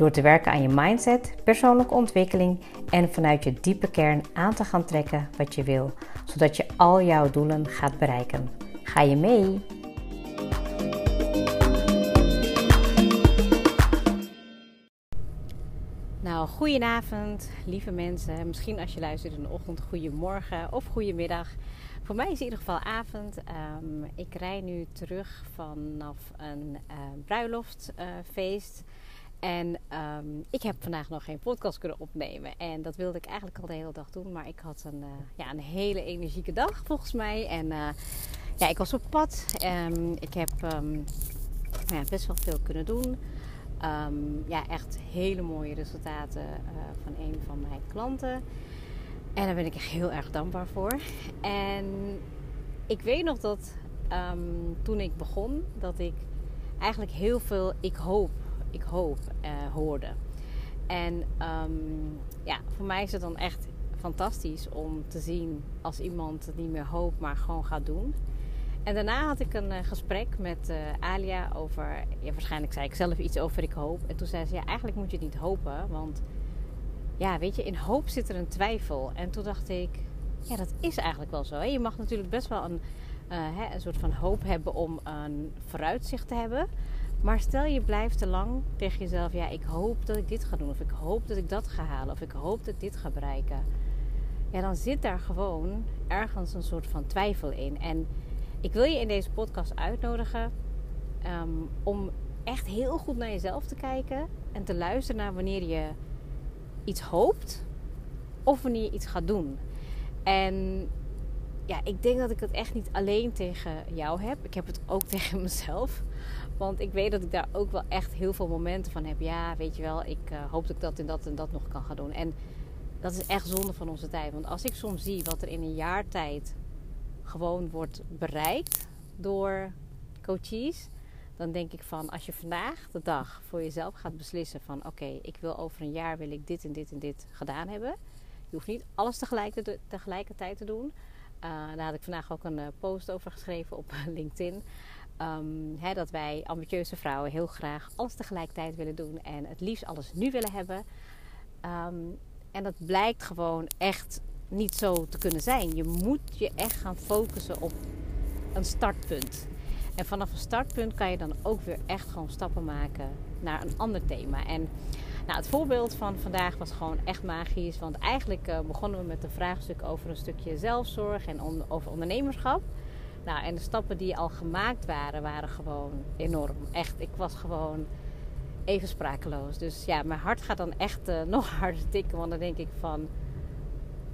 Door te werken aan je mindset, persoonlijke ontwikkeling en vanuit je diepe kern aan te gaan trekken wat je wil, zodat je al jouw doelen gaat bereiken. Ga je mee? Nou, goedenavond, lieve mensen. Misschien als je luistert in de ochtend, goedemorgen of goedemiddag. Voor mij is in ieder geval avond. Um, ik rij nu terug vanaf een uh, bruiloftfeest. En um, ik heb vandaag nog geen podcast kunnen opnemen. En dat wilde ik eigenlijk al de hele dag doen. Maar ik had een, uh, ja, een hele energieke dag volgens mij. En ja, ik was op pad. Um, ik heb ja, best wel veel kunnen doen. ja, echt hele mooie resultaten van een van mijn klanten. En daar ben ik echt heel erg dankbaar voor. En ik weet nog dat toen ik begon, dat ik eigenlijk heel veel ik hoop, ik hoop uh, hoorde. En um, ja, voor mij is het dan echt fantastisch om te zien als iemand het niet meer hoopt, maar gewoon gaat doen. En daarna had ik een uh, gesprek met uh, Alia over, ja, waarschijnlijk zei ik zelf iets over ik hoop. En toen zei ze, ja, eigenlijk moet je het niet hopen, want ja, weet je, in hoop zit er een twijfel. En toen dacht ik, ja, dat is eigenlijk wel zo. Hè? Je mag natuurlijk best wel een, uh, hè, een soort van hoop hebben om een vooruitzicht te hebben. Maar stel je blijft te lang tegen jezelf, ja, ik hoop dat ik dit ga doen. Of ik hoop dat ik dat ga halen. Of ik hoop dat ik dit ga bereiken. Ja, dan zit daar gewoon ergens een soort van twijfel in. En ik wil je in deze podcast uitnodigen um, om echt heel goed naar jezelf te kijken. En te luisteren naar wanneer je iets hoopt of wanneer je iets gaat doen. En ja, ik denk dat ik het echt niet alleen tegen jou heb. Ik heb het ook tegen mezelf. Want ik weet dat ik daar ook wel echt heel veel momenten van heb. Ja, weet je wel, ik uh, hoop dat ik dat en dat en dat nog kan gaan doen. En dat is echt zonde van onze tijd. Want als ik soms zie wat er in een jaar tijd gewoon wordt bereikt door coaches dan denk ik van als je vandaag de dag voor jezelf gaat beslissen van oké, ik wil over een jaar wil ik dit en dit en dit gedaan hebben. Je hoeft niet alles tegelijk te, tegelijkertijd te doen. Uh, daar had ik vandaag ook een uh, post over geschreven op LinkedIn. Um, hè, dat wij ambitieuze vrouwen heel graag alles tegelijkertijd willen doen en het liefst alles nu willen hebben. Um, en dat blijkt gewoon echt niet zo te kunnen zijn. Je moet je echt gaan focussen op een startpunt. En vanaf een startpunt kan je dan ook weer echt gewoon stappen maken naar een ander thema. En nou, het voorbeeld van vandaag was gewoon echt magisch. Want eigenlijk uh, begonnen we met een vraagstuk over een stukje zelfzorg en over ondernemerschap. Nou, en de stappen die al gemaakt waren, waren gewoon enorm. Echt, ik was gewoon even sprakeloos. Dus ja, mijn hart gaat dan echt uh, nog harder tikken. Want dan denk ik van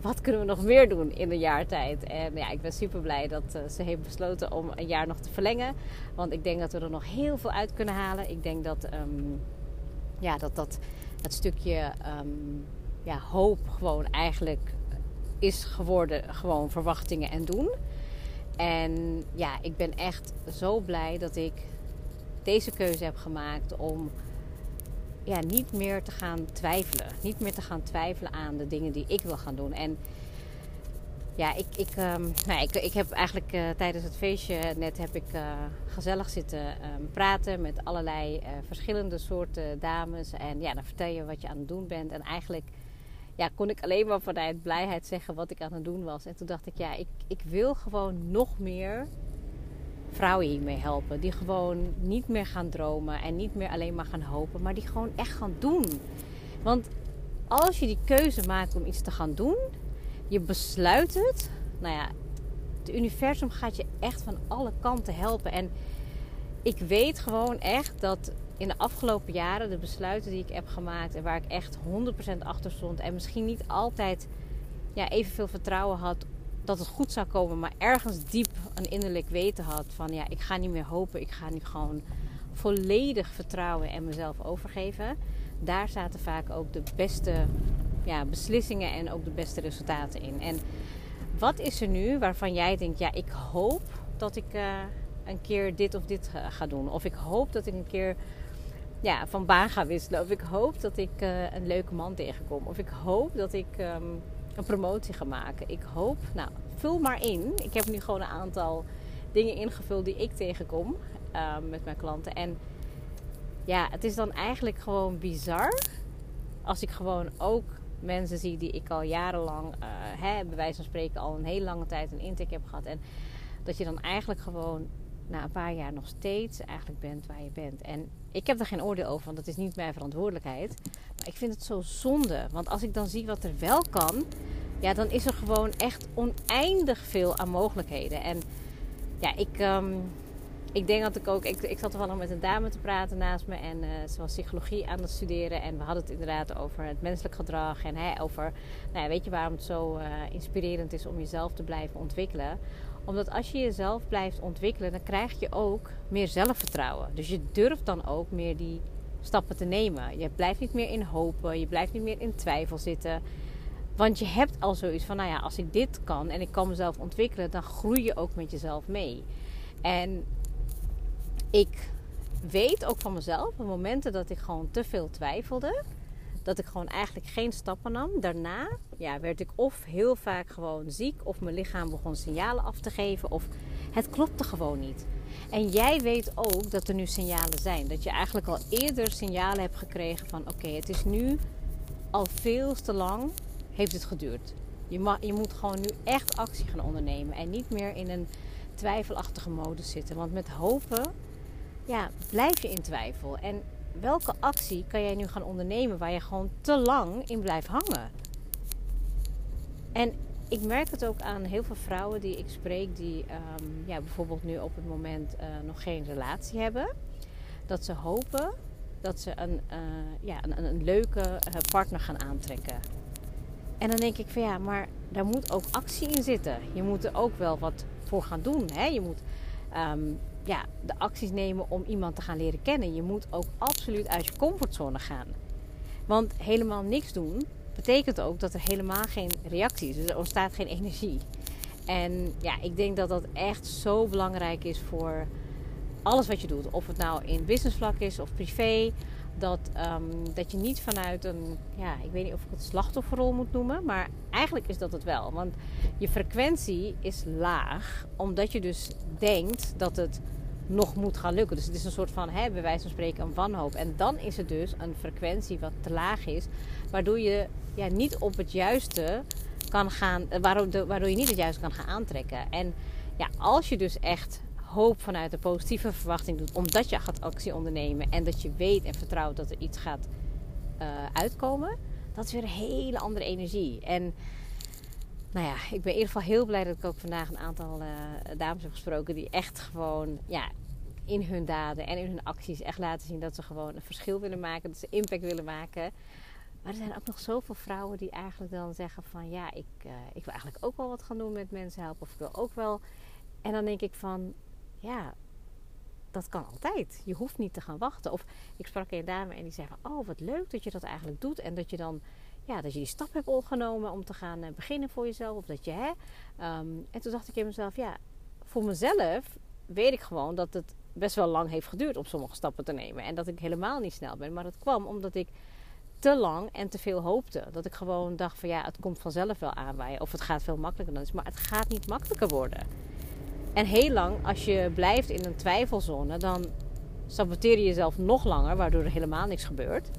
wat kunnen we nog meer doen in een jaar tijd? En ja, ik ben super blij dat uh, ze heeft besloten om een jaar nog te verlengen. Want ik denk dat we er nog heel veel uit kunnen halen. Ik denk dat um, ja, dat, dat het stukje um, ja, hoop gewoon eigenlijk is geworden gewoon verwachtingen en doen. En ja, ik ben echt zo blij dat ik deze keuze heb gemaakt om ja, niet meer te gaan twijfelen. Niet meer te gaan twijfelen aan de dingen die ik wil gaan doen. En ja, ik, ik, um, nou, ik, ik heb eigenlijk uh, tijdens het feestje net heb ik uh, gezellig zitten um, praten met allerlei uh, verschillende soorten dames. En ja, dan vertel je wat je aan het doen bent. En eigenlijk ja, kon ik alleen maar vanuit blijheid zeggen wat ik aan het doen was. En toen dacht ik, ja, ik, ik wil gewoon nog meer vrouwen hiermee helpen. Die gewoon niet meer gaan dromen en niet meer alleen maar gaan hopen, maar die gewoon echt gaan doen. Want als je die keuze maakt om iets te gaan doen, je besluit het. Nou ja, het universum gaat je echt van alle kanten helpen. En ik weet gewoon echt dat in de afgelopen jaren de besluiten die ik heb gemaakt en waar ik echt 100% achter stond en misschien niet altijd ja, evenveel vertrouwen had dat het goed zou komen, maar ergens diep een innerlijk weten had van ja, ik ga niet meer hopen, ik ga nu gewoon volledig vertrouwen en mezelf overgeven. Daar zaten vaak ook de beste ja, beslissingen en ook de beste resultaten in. En wat is er nu waarvan jij denkt, ja, ik hoop dat ik uh, een keer dit of dit ga doen. Of ik hoop dat ik een keer ja, van baan ga wisselen. Of ik hoop dat ik uh, een leuke man tegenkom. Of ik hoop dat ik um, een promotie ga maken. Ik hoop, nou, vul maar in. Ik heb nu gewoon een aantal dingen ingevuld die ik tegenkom met mijn klanten. En ja, het is dan eigenlijk gewoon bizar als ik gewoon ook mensen zie die ik al jarenlang, uh, bij wijze van spreken, al een hele lange tijd een intake heb gehad. En dat je dan eigenlijk gewoon na een paar jaar nog steeds eigenlijk bent waar je bent. En ik heb er geen oordeel over, want dat is niet mijn verantwoordelijkheid. Maar ik vind het zo zonde. Want als ik dan zie wat er wel kan, ja, dan is er gewoon echt oneindig veel aan mogelijkheden. En ja, ik, um, ik denk dat ik ook. Ik, ik zat wel met een dame te praten naast me. En uh, ze was psychologie aan het studeren. En we hadden het inderdaad over het menselijk gedrag. En hè, over. Nou ja, weet je waarom het zo uh, inspirerend is om jezelf te blijven ontwikkelen? Omdat als je jezelf blijft ontwikkelen, dan krijg je ook meer zelfvertrouwen. Dus je durft dan ook meer die stappen te nemen. Je blijft niet meer in hopen. Je blijft niet meer in twijfel zitten. Want je hebt al zoiets van, nou ja, als ik dit kan en ik kan mezelf ontwikkelen, dan groei je ook met jezelf mee. En ik weet ook van mezelf, op momenten dat ik gewoon te veel twijfelde, dat ik gewoon eigenlijk geen stappen nam. Daarna ja, werd ik of heel vaak gewoon ziek, of mijn lichaam begon signalen af te geven, of het klopte gewoon niet. En jij weet ook dat er nu signalen zijn. Dat je eigenlijk al eerder signalen hebt gekregen van oké, het is nu al veel te lang heeft het geduurd. Je, mag, je moet gewoon nu echt actie gaan ondernemen en niet meer in een twijfelachtige modus zitten. Want met hopen ja, blijf je in twijfel. En welke actie kan jij nu gaan ondernemen waar je gewoon te lang in blijft hangen? En ik merk het ook aan heel veel vrouwen die ik spreek, die um, ja, bijvoorbeeld nu op het moment uh, nog geen relatie hebben. Dat ze hopen dat ze een, uh, ja, een, een leuke uh, partner gaan aantrekken. En dan denk ik van ja, maar daar moet ook actie in zitten. Je moet er ook wel wat voor gaan doen. Hè? Je moet um, ja, de acties nemen om iemand te gaan leren kennen. Je moet ook absoluut uit je comfortzone gaan. Want helemaal niks doen betekent ook dat er helemaal geen reactie is. Dus er ontstaat geen energie. En ja, ik denk dat dat echt zo belangrijk is voor alles wat je doet. Of het nou in businessvlak is of privé. Dat, um, dat je niet vanuit een, ja, ik weet niet of ik het slachtofferrol moet noemen. Maar eigenlijk is dat het wel. Want je frequentie is laag. Omdat je dus denkt dat het nog moet gaan lukken. Dus het is een soort van, hè, bij wijze van spreken, een wanhoop. En dan is het dus een frequentie wat te laag is. Waardoor je ja, niet op het juiste kan gaan, eh, waardoor, waardoor je niet het juiste kan gaan aantrekken. En ja, als je dus echt hoop vanuit de positieve verwachting doet, omdat je gaat actie ondernemen en dat je weet en vertrouwt dat er iets gaat uh, uitkomen, dat is weer een hele andere energie. En nou ja, ik ben in ieder geval heel blij dat ik ook vandaag een aantal uh, dames heb gesproken die echt gewoon ja, in hun daden en in hun acties echt laten zien dat ze gewoon een verschil willen maken, dat ze impact willen maken. Maar er zijn ook nog zoveel vrouwen die eigenlijk dan zeggen van ja, ik, uh, ik wil eigenlijk ook wel wat gaan doen met mensen helpen. Of ik wil ook wel. En dan denk ik van ja, dat kan altijd. Je hoeft niet te gaan wachten. Of ik sprak een dame en die zei van oh, wat leuk dat je dat eigenlijk doet. En dat je dan ja, dat je die stap hebt ondergenomen om te gaan uh, beginnen voor jezelf. Of dat je hè. Um, en toen dacht ik in mezelf, ja, voor mezelf weet ik gewoon dat het best wel lang heeft geduurd om sommige stappen te nemen. En dat ik helemaal niet snel ben. Maar dat kwam omdat ik te lang en te veel hoopte. Dat ik gewoon dacht van ja, het komt vanzelf wel aanwaaien. Of het gaat veel makkelijker dan is. Maar het gaat niet makkelijker worden. En heel lang, als je blijft in een twijfelzone, dan saboteer je jezelf nog langer, waardoor er helemaal niks gebeurt.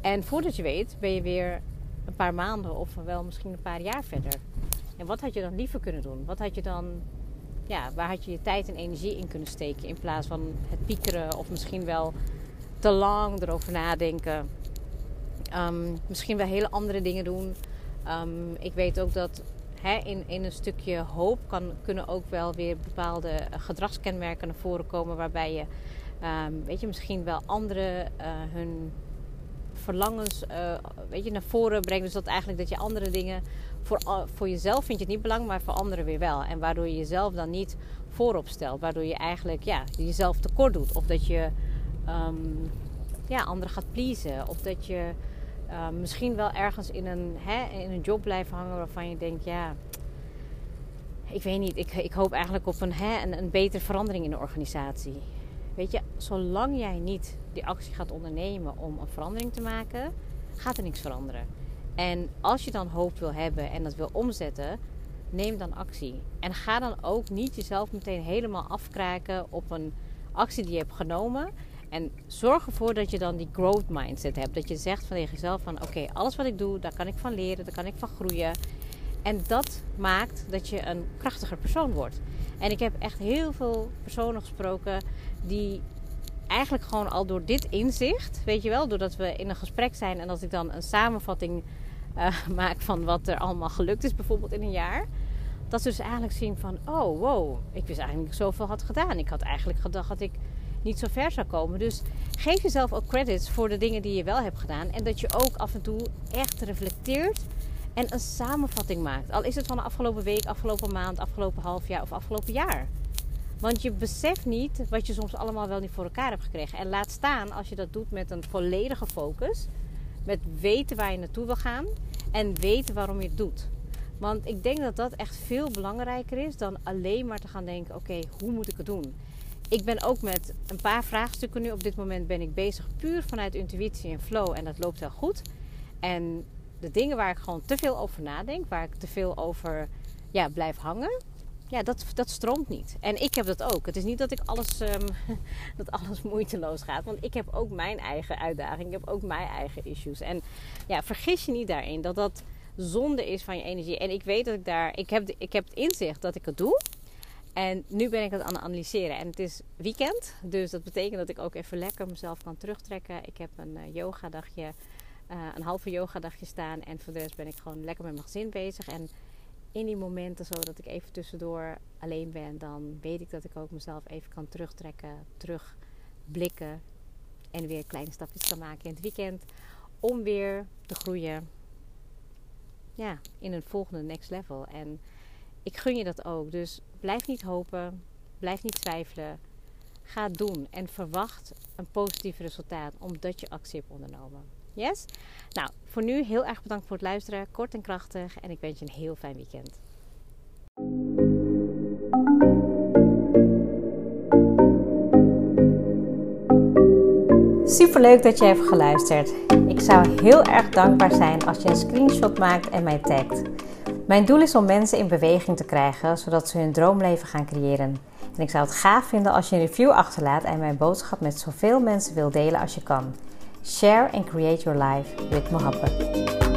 En voordat je weet, ben je weer een paar maanden of wel misschien een paar jaar verder. En wat had je dan liever kunnen doen? Wat had je dan, ja, waar had je je tijd en energie in kunnen steken in plaats van het piekeren of misschien wel te lang erover nadenken? Um, misschien wel hele andere dingen doen. Um, ik weet ook dat in, in een stukje hoop kan, kunnen ook wel weer bepaalde gedragskenmerken naar voren komen. Waarbij je, um, weet je, misschien wel anderen uh, hun verlangens uh, weet je, naar voren brengt. Dus dat eigenlijk dat je andere dingen voor, voor jezelf vind je het niet belangrijk, maar voor anderen weer wel. En waardoor je jezelf dan niet voorop stelt. Waardoor je eigenlijk ja, jezelf tekort doet. Of dat je um, ja, anderen gaat pleasen. Of dat je uh, misschien wel ergens in een, hè, in een job blijven hangen waarvan je denkt, ja, ik weet niet, ik, ik hoop eigenlijk op een, hè, een, een betere verandering in de organisatie. Weet je, zolang jij niet die actie gaat ondernemen om een verandering te maken, gaat er niks veranderen. En als je dan hoop wil hebben en dat wil omzetten, neem dan actie. En ga dan ook niet jezelf meteen helemaal afkraken op een actie die je hebt genomen. En zorg ervoor dat je dan die growth mindset hebt. Dat je zegt van tegen jezelf van oké, alles wat ik doe, daar kan ik van leren, daar kan ik van groeien. En dat maakt dat je een krachtiger persoon wordt. En ik heb echt heel veel personen gesproken die eigenlijk gewoon al door dit inzicht, weet je wel, doordat we in een gesprek zijn en als ik dan een samenvatting uh, maak van wat er allemaal gelukt is, bijvoorbeeld in een jaar. Dat ze dus eigenlijk zien van, oh wow, ik wist eigenlijk zoveel had gedaan. Ik had eigenlijk gedacht dat ik niet zo ver zou komen. Dus geef jezelf ook credits voor de dingen die je wel hebt gedaan. En dat je ook af en toe echt reflecteert en een samenvatting maakt. Al is het van de afgelopen week, afgelopen maand, afgelopen half jaar of afgelopen jaar. Want je beseft niet wat je soms allemaal wel niet voor elkaar hebt gekregen. En laat staan als je dat doet met een volledige focus. Met weten waar je naartoe wil gaan. En weten waarom je het doet. Want ik denk dat dat echt veel belangrijker is dan alleen maar te gaan denken: oké, hoe moet ik het doen? Ik ben ook met een paar vraagstukken nu. Op dit moment ben ik bezig puur vanuit intuïtie en flow. En dat loopt heel goed. En de dingen waar ik gewoon te veel over nadenk, waar ik te veel over ja, blijf hangen, ja, dat, dat stroomt niet. En ik heb dat ook. Het is niet dat ik alles, um, dat alles moeiteloos gaat. Want ik heb ook mijn eigen uitdaging. Ik heb ook mijn eigen issues. En ja, vergis je niet daarin dat dat zonde is van je energie. En ik weet dat ik daar... Ik heb, ik heb het inzicht dat ik het doe. En nu ben ik het aan het analyseren. En het is weekend. Dus dat betekent dat ik ook even lekker mezelf kan terugtrekken. Ik heb een uh, yogadagje... Uh, een halve yogadagje staan. En voor de rest ben ik gewoon lekker met mijn gezin bezig. En in die momenten, zodat ik even tussendoor alleen ben, dan weet ik dat ik ook mezelf even kan terugtrekken, terugblikken en weer kleine stapjes kan maken in het weekend om weer te groeien ja, in een volgende next level. En ik gun je dat ook. Dus blijf niet hopen, blijf niet twijfelen. Ga doen en verwacht een positief resultaat omdat je actie hebt ondernomen. Yes? Nou, voor nu heel erg bedankt voor het luisteren. Kort en krachtig. En ik wens je een heel fijn weekend. Super leuk dat je hebt geluisterd. Ik zou heel erg dankbaar zijn als je een screenshot maakt en mij tagt. Mijn doel is om mensen in beweging te krijgen, zodat ze hun droomleven gaan creëren. En ik zou het gaaf vinden als je een review achterlaat en mijn boodschap met zoveel mensen wil delen als je kan. Share and create your life with Mohabbat.